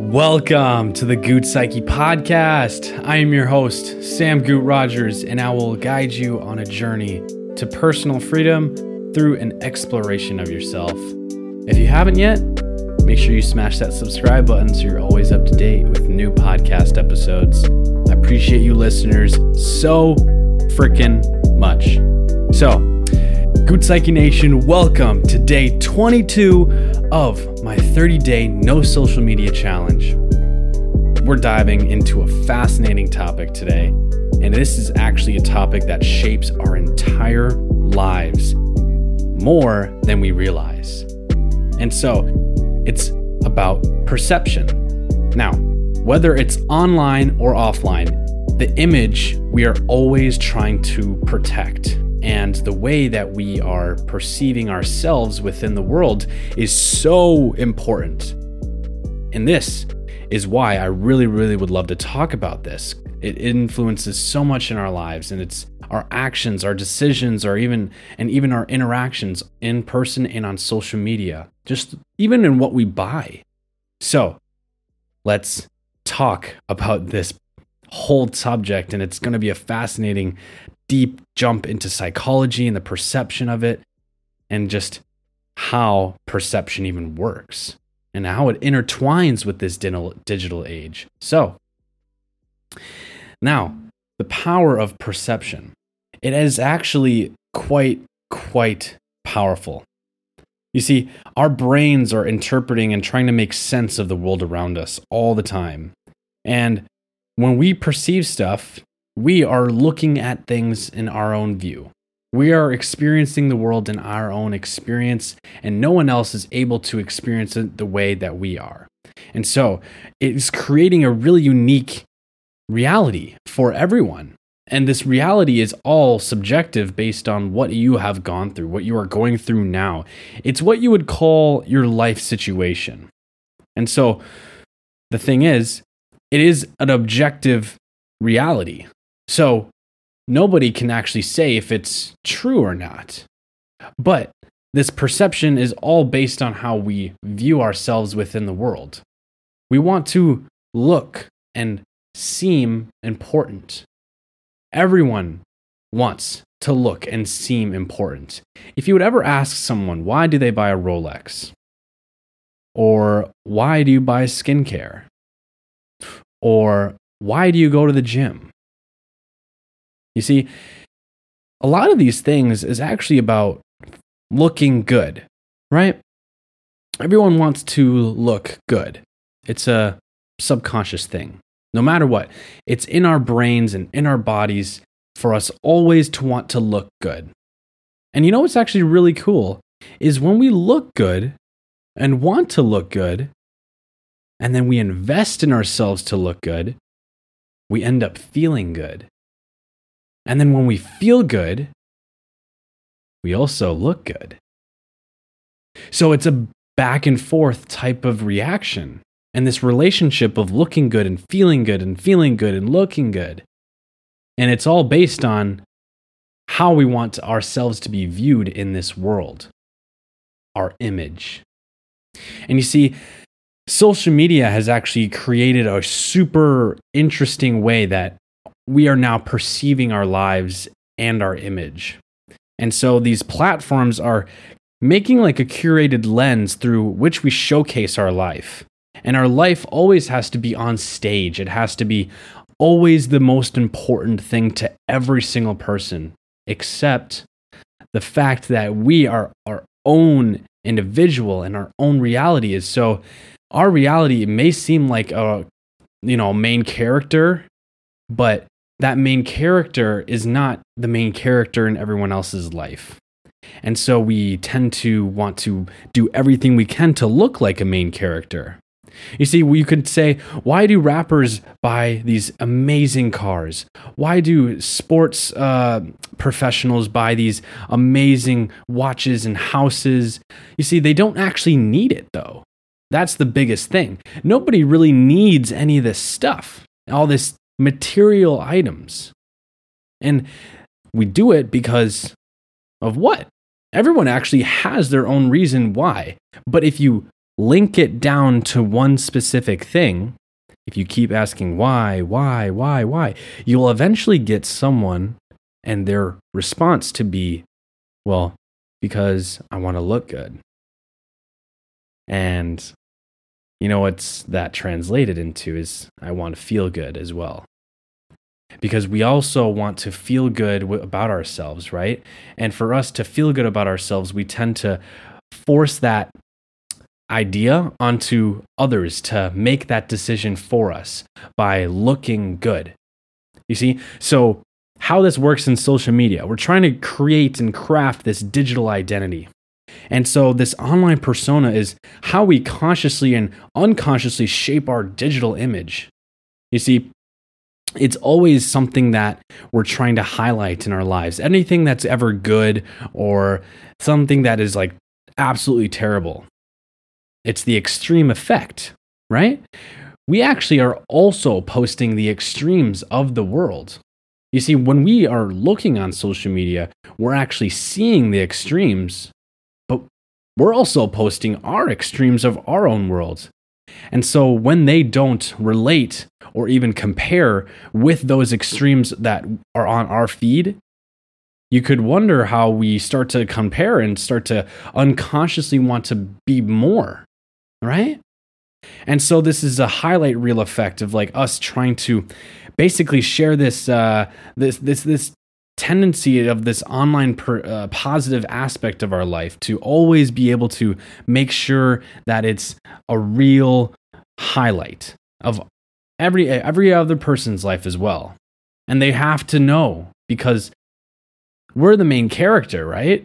Welcome to the Gute Psyche podcast. I am your host, Sam Gute Rogers, and I will guide you on a journey to personal freedom through an exploration of yourself. If you haven't yet, make sure you smash that subscribe button so you're always up to date with new podcast episodes. I appreciate you listeners so freaking much. So, Gute Psyche Nation, welcome to day 22 of my 30 day no social media challenge. We're diving into a fascinating topic today, and this is actually a topic that shapes our entire lives more than we realize. And so, it's about perception. Now, whether it's online or offline, the image we are always trying to protect and the way that we are perceiving ourselves within the world is so important. And this is why I really, really would love to talk about this. It influences so much in our lives, and it's our actions, our decisions, or even and even our interactions in person and on social media, just even in what we buy. So let's talk about this whole subject, and it's going to be a fascinating deep jump into psychology and the perception of it and just how perception even works and how it intertwines with this digital age. So, now, the power of perception. It is actually quite, quite powerful. You see, our brains are interpreting and trying to make sense of the world around us all the time. And when we perceive stuff, we are looking at things in our own view. We are experiencing the world in our own experience, and no one else is able to experience it the way that we are. And so it is creating a really unique reality for everyone. And this reality is all subjective based on what you have gone through, what you are going through now. It's what you would call your life situation. And so the thing is, it is an objective reality. So nobody can actually say if it's true or not. But this perception is all based on how we view ourselves within the world. We want to look and seem important. Everyone wants to look and seem important. If you would ever ask someone, why do they buy a Rolex? Or why do you buy skincare? Or why do you go to the gym? You see, a lot of these things is actually about looking good, right? Everyone wants to look good. It's a subconscious thing. No matter what, it's in our brains and in our bodies for us always to want to look good. And you know what's actually really cool is when we look good and want to look good, and then we invest in ourselves to look good, we end up feeling good. And then when we feel good, we also look good. So it's a back and forth type of reaction. And this relationship of looking good and feeling good and feeling good and looking good. And it's all based on how we want ourselves to be viewed in this world, our image. And you see, social media has actually created a super interesting way that we are now perceiving our lives and our image. And so these platforms are making like a curated lens through which we showcase our life. And our life always has to be on stage. It has to be always the most important thing to every single person, except the fact that we are our own individual and our own reality is so our reality may seem like a you know main character but that main character is not the main character in everyone else's life. And so we tend to want to do everything we can to look like a main character. You see, you could say, why do rappers buy these amazing cars? Why do sports uh, professionals buy these amazing watches and houses? You see, they don't actually need it though. That's the biggest thing. Nobody really needs any of this stuff, all this material items. And we do it because of what? Everyone actually has their own reason why. But if you link it down to one specific thing, if you keep asking why, why, why, why, you'll eventually get someone and their response to be, well, because I want to look good. And you know what's that translated into is I want to feel good as well. Because we also want to feel good about ourselves, right? And for us to feel good about ourselves, we tend to force that idea onto others to make that decision for us by looking good. You see? So, how this works in social media, we're trying to create and craft this digital identity. And so, this online persona is how we consciously and unconsciously shape our digital image. You see, it's always something that we're trying to highlight in our lives. Anything that's ever good or something that is like absolutely terrible. It's the extreme effect, right? We actually are also posting the extremes of the world. You see, when we are looking on social media, we're actually seeing the extremes, we're also posting our extremes of our own worlds. And so when they don't relate or even compare with those extremes that are on our feed, you could wonder how we start to compare and start to unconsciously want to be more, right? And so this is a highlight reel effect of like us trying to basically share this uh, this this this tendency of this online per, uh, positive aspect of our life to always be able to make sure that it's a real highlight of every every other person's life as well. And they have to know because we're the main character right?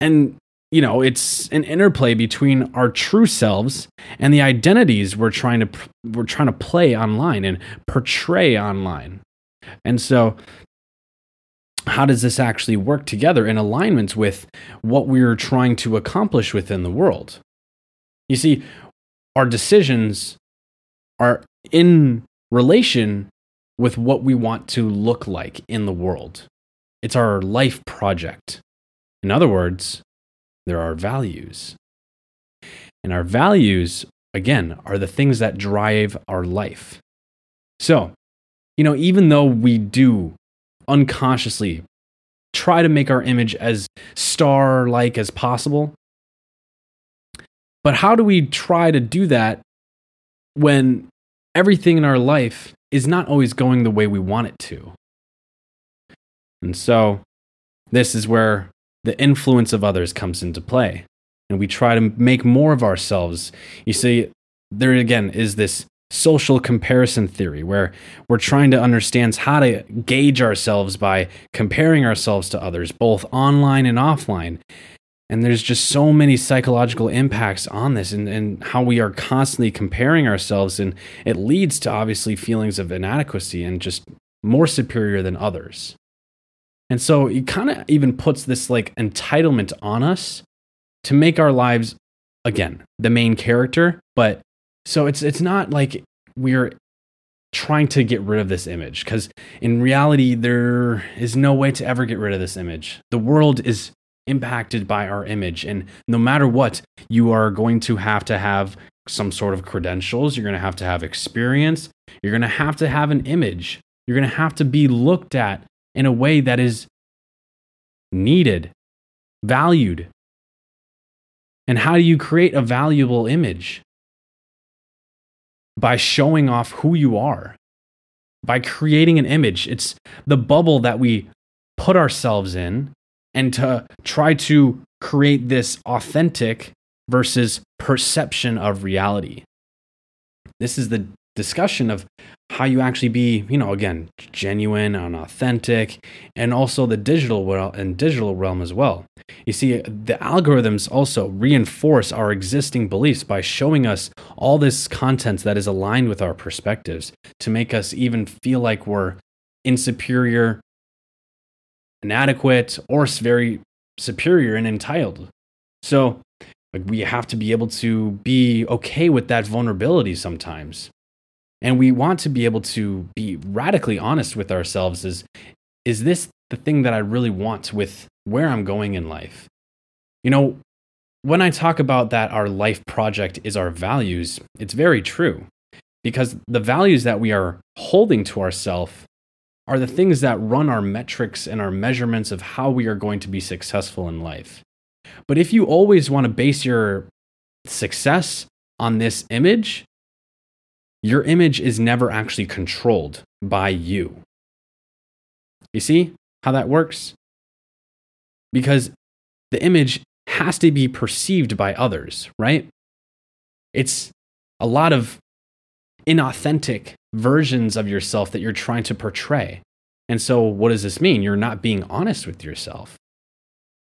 And you know it's an interplay between our true selves and the identities we're trying to we're trying to play online and portray online. And so how does this actually work together in alignment with what we're trying to accomplish within the world you see our decisions are in relation with what we want to look like in the world. It's our life project. In other words, there are values. And our values, again, are the things that drive our life. So, you know, even though we do unconsciously try to make our image as star like as possible, but how do we try to do that when everything in our life is not always going the way we want it to? And so, this is where the influence of others comes into play. And we try to make more of ourselves. You see, there again is this social comparison theory where we're trying to understand how to gauge ourselves by comparing ourselves to others, both online and offline. And there's just so many psychological impacts on this and, and how we are constantly comparing ourselves. And it leads to obviously feelings of inadequacy and just more superior than others. And so it kind of even puts this like entitlement on us to make our lives, again, the main character. But so it's, it's not like we're trying to get rid of this image because in reality, there is no way to ever get rid of this image. The world is impacted by our image. And no matter what, you are going to have to have some sort of credentials. You're going to have to have experience. You're going to have to have an image. You're going to have to be looked at in a way that is needed, valued. And how do you create a valuable image? By showing off who you are, by creating an image. It's the bubble that we put ourselves in and to try to create this authentic versus perception of reality. This is the discussion of how you actually be, you know, again, genuine and authentic, and also the digital world and digital realm as well. You see, the algorithms also reinforce our existing beliefs by showing us all this content that is aligned with our perspectives to make us even feel like we're insuperior inadequate or very superior and entitled. So like, we have to be able to be okay with that vulnerability sometimes. And we want to be able to be radically honest with ourselves is is this the thing that I really want with where I'm going in life? You know, when I talk about that our life project is our values, it's very true because the values that we are holding to ourselves are the things that run our metrics and our measurements of how we are going to be successful in life. But if you always want to base your success on this image, your image is never actually controlled by you. You see how that works? Because the image has to be perceived by others, right? It's a lot of inauthentic versions of yourself that you're trying to portray. And so, what does this mean? You're not being honest with yourself,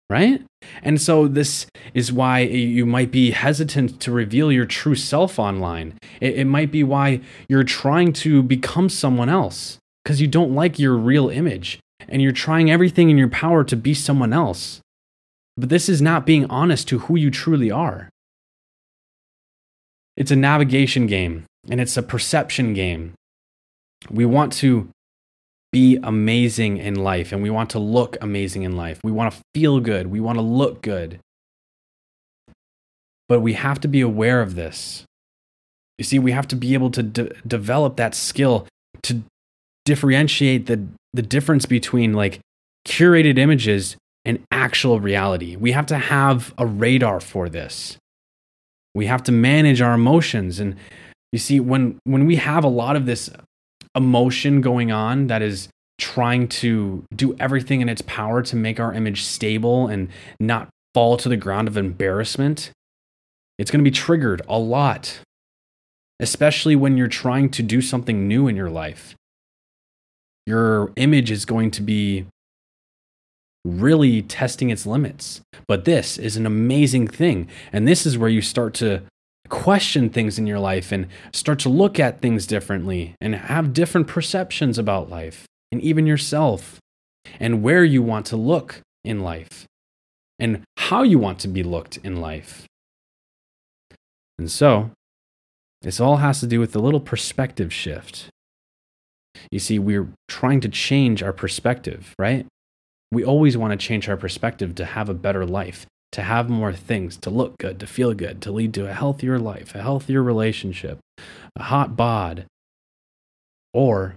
right? And so, this is why you might be hesitant to reveal your true self online. It, it might be why you're trying to become someone else because you don't like your real image and you're trying everything in your power to be someone else. But this is not being honest to who you truly are. It's a navigation game and it's a perception game. We want to be amazing in life and we want to look amazing in life. We want to feel good. We want to look good. But we have to be aware of this. You see, we have to be able to de- develop that skill to differentiate the, the difference between like curated images and actual reality. We have to have a radar for this. We have to manage our emotions and you see, when when we have a lot of this emotion going on that is trying to do everything in its power to make our image stable and not fall to the ground of embarrassment, it's going to be triggered a lot, especially when you're trying to do something new in your life. Your image is going to be really testing its limits. But this is an amazing thing. And this is where you start to question things in your life and start to look at things differently and have different perceptions about life and even yourself and where you want to look in life and how you want to be looked in life. And so, this all has to do with a little perspective shift. You see, we're trying to change our perspective, right? We always want to change our perspective to have a better life, to have more things, to look good, to feel good, to lead to a healthier life, a healthier relationship, a hot bod, or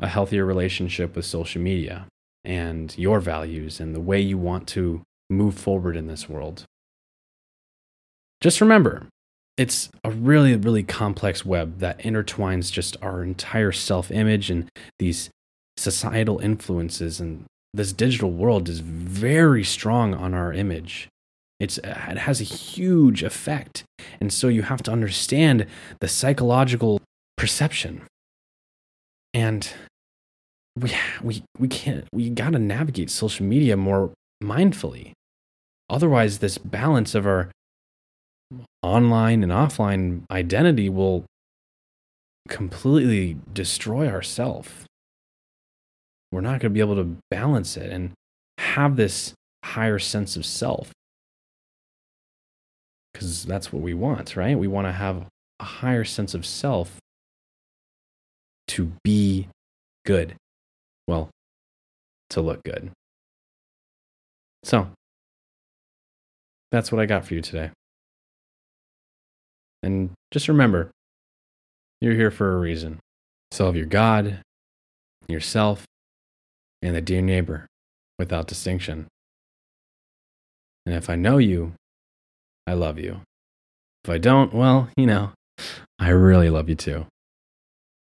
a healthier relationship with social media and your values and the way you want to move forward in this world. Just remember, it's a really, really complex web that intertwines just our entire self image and these societal influences and this digital world is very strong on our image. It's, it has a huge effect. And so you have to understand the psychological perception. And we, we, we can't, we got to navigate social media more mindfully. Otherwise, this balance of our online and offline identity will completely destroy ourselves we're not going to be able to balance it and have this higher sense of self. Because that's what we want, right? We want to have a higher sense of self to be good. Well, to look good. So, that's what I got for you today. And just remember, you're here for a reason. So, love your God, yourself, and the dear neighbor without distinction. And if I know you, I love you. If I don't, well, you know, I really love you too.